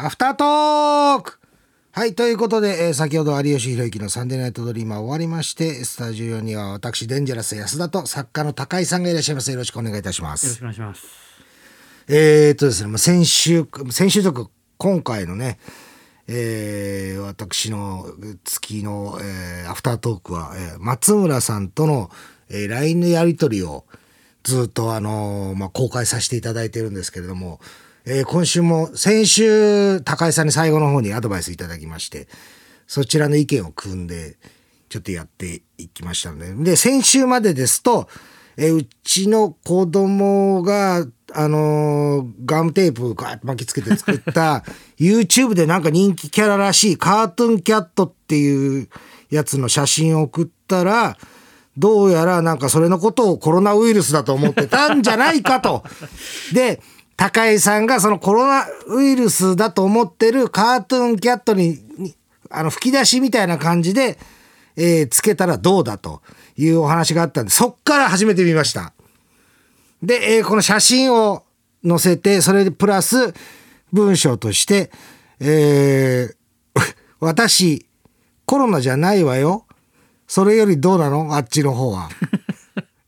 アフタートークはい、ということで、えー先ほど有吉弘行のサンデーナイトドリーマー終わりまして、スタジオには私、デンジャラス安田と作家の高井さんがいらっしゃいます。よろしくお願いいたしまよろしす。くお願いします。えー、っとですね、まあ先週、先週とか、今回のね、えー私の月の、えーアフタートークは、えー松村さんとの、えー LINE のやり取りをずっと、あのーまあ、公開させていただいてるんですけれども、えー今週も先週高井さんに最後の方にアドバイスいただきましてそちらの意見を組んでちょっとやっていきましたのでで先週までですと、えーうちの子供があのーガムテープガーッと巻きつけて作った YouTube でなんか人気キャラらしいカートゥーンキャットっていうやつの写真を送ったらどうやらなんかそれのことをコロナウイルスだと思ってたんじゃないかと。で高井さんがそのコロナウイルスだと思ってるカートゥーンキャットにあの吹き出しみたいな感じで、えーつけたらどうだというお話があったんでそっから始めてみました。で、えーこの写真を載せてそれでプラス文章として、えー 私コロナじゃないわよそれよりどうなの？あっちの方は。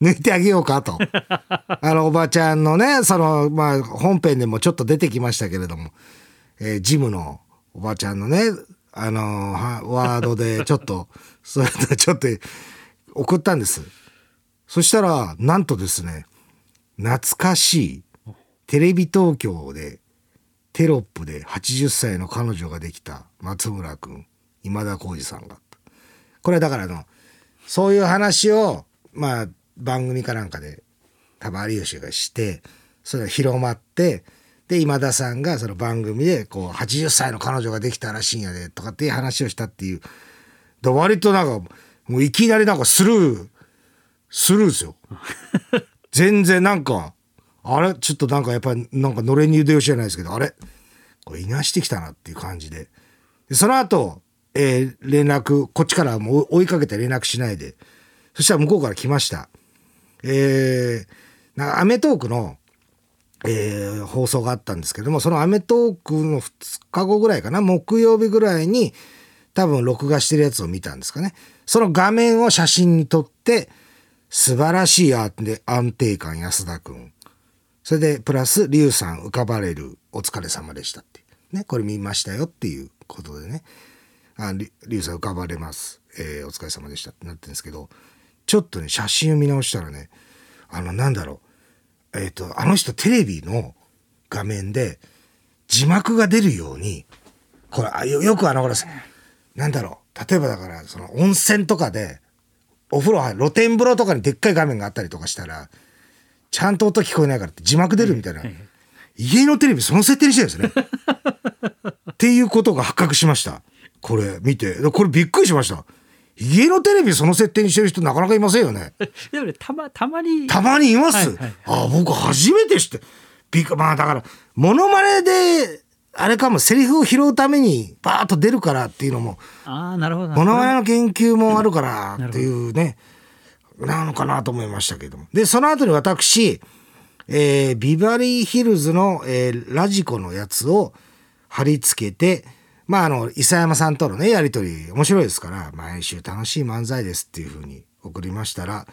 抜いてあげようかと。あのおばちゃんのねそのまあ本編でもちょっと出てきましたけれども、えージムのおばちゃんのねあのはワードでちょっと それでちょっと送ったんです。そしたらなんとですね懐かしいテレビ東京でテロップで80歳の彼女ができた松村君今田耕司さんがこれはだからあのそういう話をまあ番組かなんかで多分有吉がしてそれが広まってで今田さんがその番組でこう80歳の彼女ができたらしいんやでとかっていう話をしたっていうで割となんかもういきなりなんかスルースルーですよ。全然なんかあれ？ちょっとなんかやっぱりなんかのれんに腕押しじゃないですけどあれ？これいなしてきたなっていう感じで。でその後、えー連絡こっちからもう追いかけて連絡しないで。そしたら向こうから来ましたえー、なんかアメトークの、えー放送があったんですけどもそのアメトークの2日後ぐらいかな木曜日ぐらいに多分録画してるやつを見たんですかね。その画面を写真に撮って素晴らしい安定感安田君。それでプラス龍さん浮かばれるお疲れ様でしたって。ねこれ見ましたよっていうことでね。あり龍さん浮かばれます、えーお疲れ様でしたってなってるんですけど。ちょっとね写真を見直したらねあのなんだろうえっ、とあの人テレビの画面で字幕が出るようにこれあよよくあのほらなんだろう例えばだからその温泉とかでお風呂入る露天風呂とかにでっかい画面があったりとかしたらちゃんと音聞こえないからって字幕出るみたいな、家のテレビその設定にしてるんですね。っていうことが発覚しました。これ見てこれびっくりしました。家のテレビその設定にしてる人なかなかいませんよね。でもね、たま、たまに。たまにいます。はいはいあ僕初めて知ってびっくまあだからモノマネであれかもセリフを拾うためにバーッと出るからっていうのもああ、なるほどな。モノマネの研究もあるからっていうね、なのかなと思いましたけども。で、その後に私、えービバリーヒルズの、えーラジコのやつを貼り付けて、まあ、あの、伊佐山さんとのね、やりとり、面白いですから、毎週楽しい漫才ですっていうふうに送りましたら、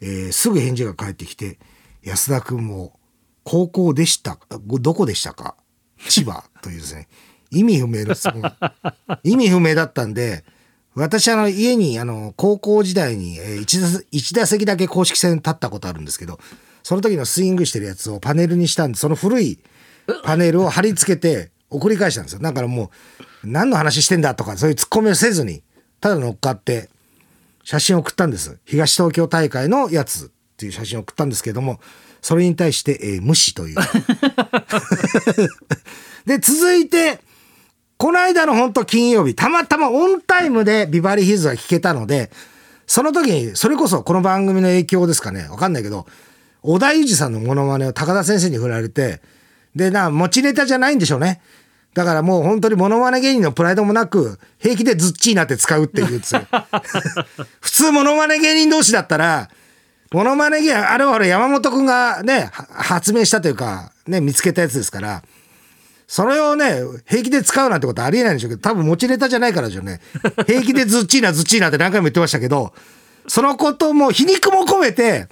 えーすぐ返事が返ってきて、安田君も、高校でした、どこでしたか？千葉というですね、意味不明の質問。意味不明だったんで、私あの家にあの高校時代にえー一打一打席だけ公式戦立ったことあるんですけどその時のスイングしてるやつをパネルにしたんでその古いパネルを貼り付けて送り返したんですよだからもう何の話してんだとかそういうツッコミをせずにただ乗っかって写真を送ったんです東東京大会のやつっていう写真を送ったんですけどもそれに対して、えー無視というで続いてこの間の本当金曜日、たまたまオンタイムでビバリーヒルズが聞けたので、その時に、それこそこの番組の影響ですかね、わかんないけど、小田裕二さんのモノマネを高田先生に振られて、で、な、持ちネタじゃないんでしょうね。だからもう本当にモノマネ芸人のプライドもなく、平気でズッチーなって使うっていう 普通モノマネ芸人同士だったら、モノマネ芸人、あれはほら山本くんがね、は発明したというか、ね、見つけたやつですから、それをね、平気で使うなんてことありえないんでしょうけど、多分持ちネタじゃないからでしょうね。平気でズッチーナズッチーナって何回も言ってましたけど、そのことも皮肉も込めて、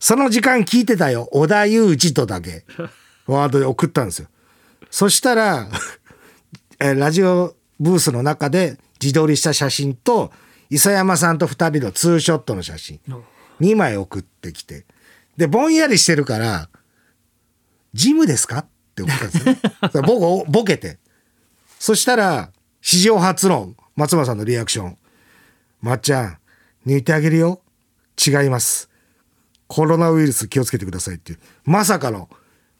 その時間聞いてたよ。小田裕二とだけ、ワードで送ったんですよ。そしたら、えラジオブースの中で自撮りした写真と、磯山さんと二人のツーショットの写真、2枚送ってきて、で、ぼんやりしてるから、ジムですか？って思ったんですよね。僕、ボケて。そしたら、史上初の松村さんのリアクション。まっちゃん、抜いてあげるよ。違います。コロナウイルス気をつけてくださいっていう。まさかの、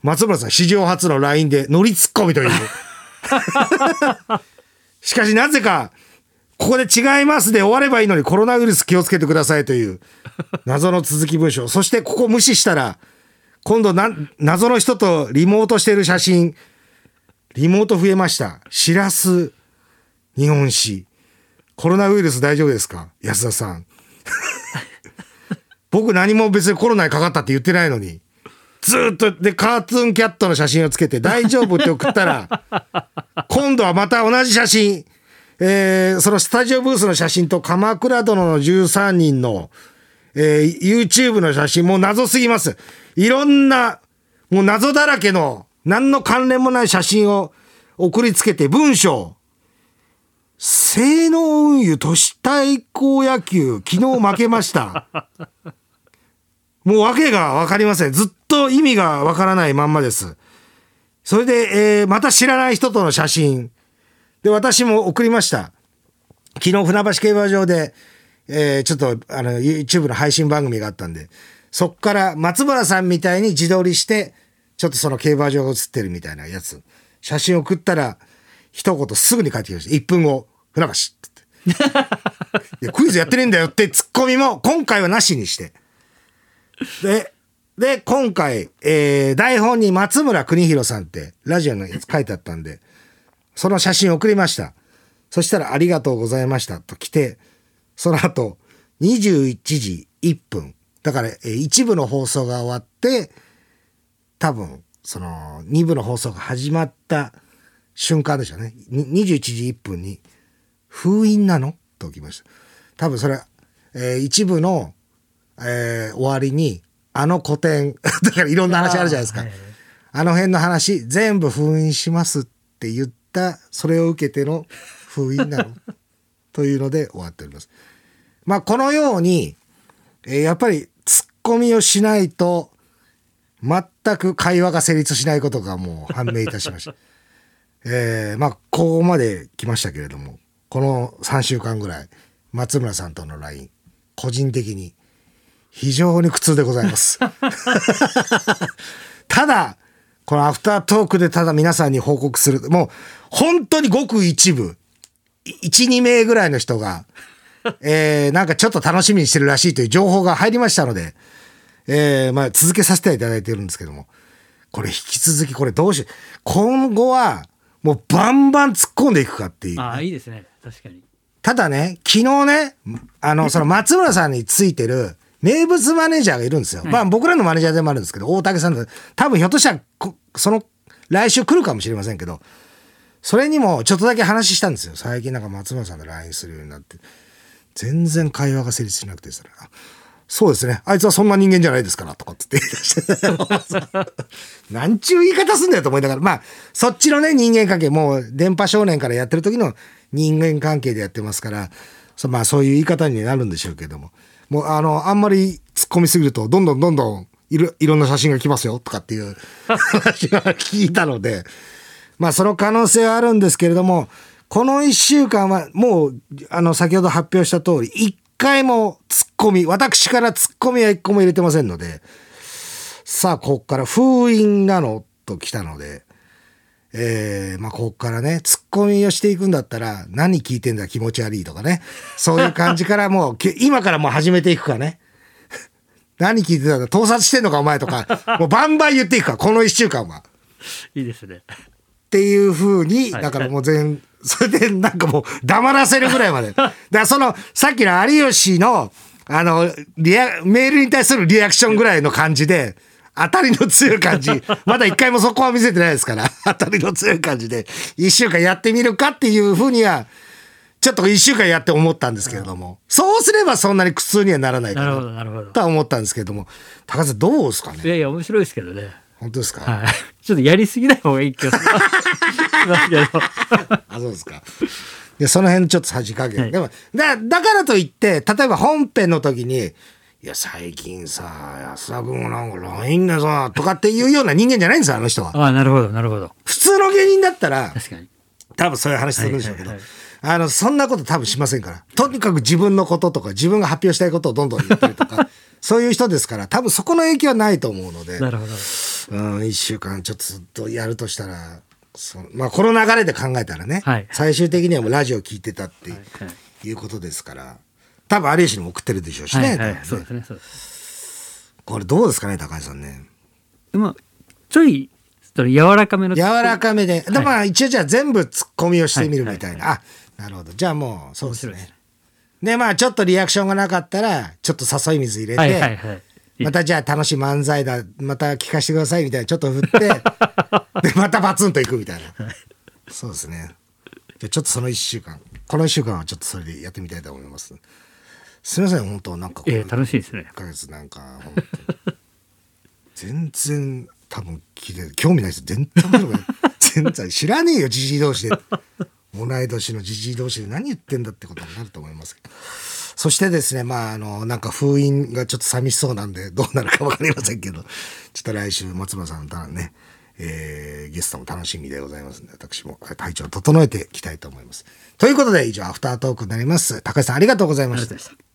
松村さん史上初の LINE で乗りツッコミという。しかしなぜか、ここで違いますで終わればいいのにコロナウイルス気をつけてくださいという謎の続き文章。そしてここ無視したら、今度な、謎の人とリモートしてる写真、リモート増えました。しらす日本史。コロナウイルス大丈夫ですか？安田さん。僕何も別にコロナにかかったって言ってないのに。ずーっと、で、カートゥーンキャットの写真をつけて大丈夫って送ったら、今度はまた同じ写真、えーそのスタジオブースの写真と鎌倉殿の13人の、えー YouTube の写真もう謎すぎます。いろんな、もう謎だらけの、何の関連もない写真を送りつけて文章。性能運輸都市対抗野球、昨日負けました。もう訳がわかりません。ずっと意味がわからないまんまです。それで、えーまた知らない人との写真。で、私も送りました。昨日船橋競馬場で、えーちょっとあの YouTube の配信番組があったんで、そっから松村さんみたいに自撮りして、ちょっとその競馬場が映ってるみたいなやつ。写真送ったら、一言すぐに返ってきました。1分後、船橋って言って。いや、クイズやってねえんだよってツッコミも今回はなしにして。で、で、今回、えー台本に松村邦弘さんってラジオのやつ書いてあったんで、その写真送りました。そしたらありがとうございましたと来て、その後、21時1分。だから、えー一部の放送が終わって、多分、その、二部の放送が始まった瞬間でしたね。21時1分に、封印なの？と来ました。多分それ、えー一部の、えー終わりに、あの古典、だからいろんな話あるじゃないですか。はいあの辺の話、全部封印しますって言った、それを受けての封印なのというので終わっております。まあ、このように、えーやっぱりツッコミをしないと、全く会話が成立しないことがもう判明いたしました。えーまあ、ここまで来ましたけれども、この3週間ぐらい、松村さんとの LINE、個人的に非常に苦痛でございます。ただ、このアフタートークでただ皆さんに報告する、もう本当にごく一部、1、2名ぐらいの人が、えーなんかちょっと楽しみにしてるらしいという情報が入りましたので、えーまあ続けさせていただいてるんですけども、これ引き続きこれどうし、今後はもうバンバン突っ込んでいくかっていう。ああ、いいですね。確かに。ただね、昨日ね、あの、その松村さんについてる名物マネージャーがいるんですよ。まあ僕らのマネージャーでもあるんですけど、大竹さんの、多分ひょっとしたらこ、その、来週来るかもしれませんけど、それにもちょっとだけ話したんですよ。最近なんか松村さんと LINE するようになって。全然会話が成立しなくてですね。あそうですね。あいつはそんな人間じゃないですから、とかって言って。なん ちゅう言い方すんだよと思いながら。まあ、そっちのね、人間関係、もう、電波少年からやってる時の人間関係でやってますから、そまあ、そういう言い方になるんでしょうけども。もう、あの、あんまり突っ込みすぎると、どんどんどんどんいろ、いろんな写真が来ますよ、とかっていう 話は聞いたので、まあ、その可能性はあるんですけれども、この一週間はもう、あの、先ほど発表した通り、一回も突っ込み、私から突っ込みは一個も入れてませんので、さあ、ここから封印なのと来たので、えー、まあ、ここからね、突っ込みをしていくんだったら、何聞いてんだ気持ち悪いとかね、そういう感じからもう、き今からもう始めていくかね。何聞いてたんだ盗撮してんのかお前とか、もうバンバン言っていくか、この一週間は。いいですね。っていう風に、はいだからもう全、それでなんかもう黙らせるぐらいまで。だからその、さっきの有吉の、あの、リア、メールに対するリアクションぐらいの感じで、当たりの強い感じ。まだ一回もそこは見せてないですから、当たりの強い感じで、一週間やってみるかっていうふうには、ちょっと一週間やって思ったんですけれども、そうすればそんなに苦痛にはならないかな。るほどななるほど。とは思ったんですけれども、高橋さんどうですかね？いやいや面白いですけどね。本当ですか、はい。ちょっとやりすぎない方がいい気がしますけど あ、そうですか。で、その辺ちょっとさじ加減。はい。でも、だ、だからといって、例えば本編の時に、いや、最近さ、安田君がなんか LINE でさ、とかっていうような人間じゃないんですよ、あの人は。ああなるほどなるほど。普通の芸人だったら、確かに。多分そういう話するんでしょうけど、はいはいあの、そんなこと多分しませんから。とにかく自分のこととか、自分が発表したいことをどんどん言ったりとか、そういう人ですから、多分そこの影響はないと思うので、なるほど。うん、一週間ちょっとずっとやるとしたら、そまあ、この流れで考えたらね、はい。最終的にはもうラジオ聞いてたってはいはい。いうことですから、多分有吉にも送ってるでしょうしね。はいはいそうですねそうですこれどうですかね、高橋さんね。まあちょい柔らかめの柔らかめで、でまあ一応じゃあ全部ツッコミをしてみるみたいな。はあ、なるほど。じゃあもう、そうですねでまあちょっとリアクションがなかったら、ちょっと誘い水入れて、はいはいはいまたじゃあ楽しい漫才だ、また聞かせてくださいみたいな、ちょっと振って、で、またバツンといくみたいな。そうですね。じゃあちょっとその一週間、この一週間はちょっとそれでやってみたいと思います。すみません、本当なんかええ楽しいですね1ヶ月なんか、本当に全然多分聞いて興味ないです。全然全然知らねえよ、じじい同士で。同い年のじじい同士で何言ってんだってことになると思いますけど。そしてですね、まあ、あの、なんか封印がちょっと寂しそうなんで、どうなるかわかりませんけど、ちょっと来週、松村さんのね、えーゲストも楽しみでございますので、私も体調を整えていきたいと思います。ということで、以上、アフタートークになります。高橋さん、ありがとうございました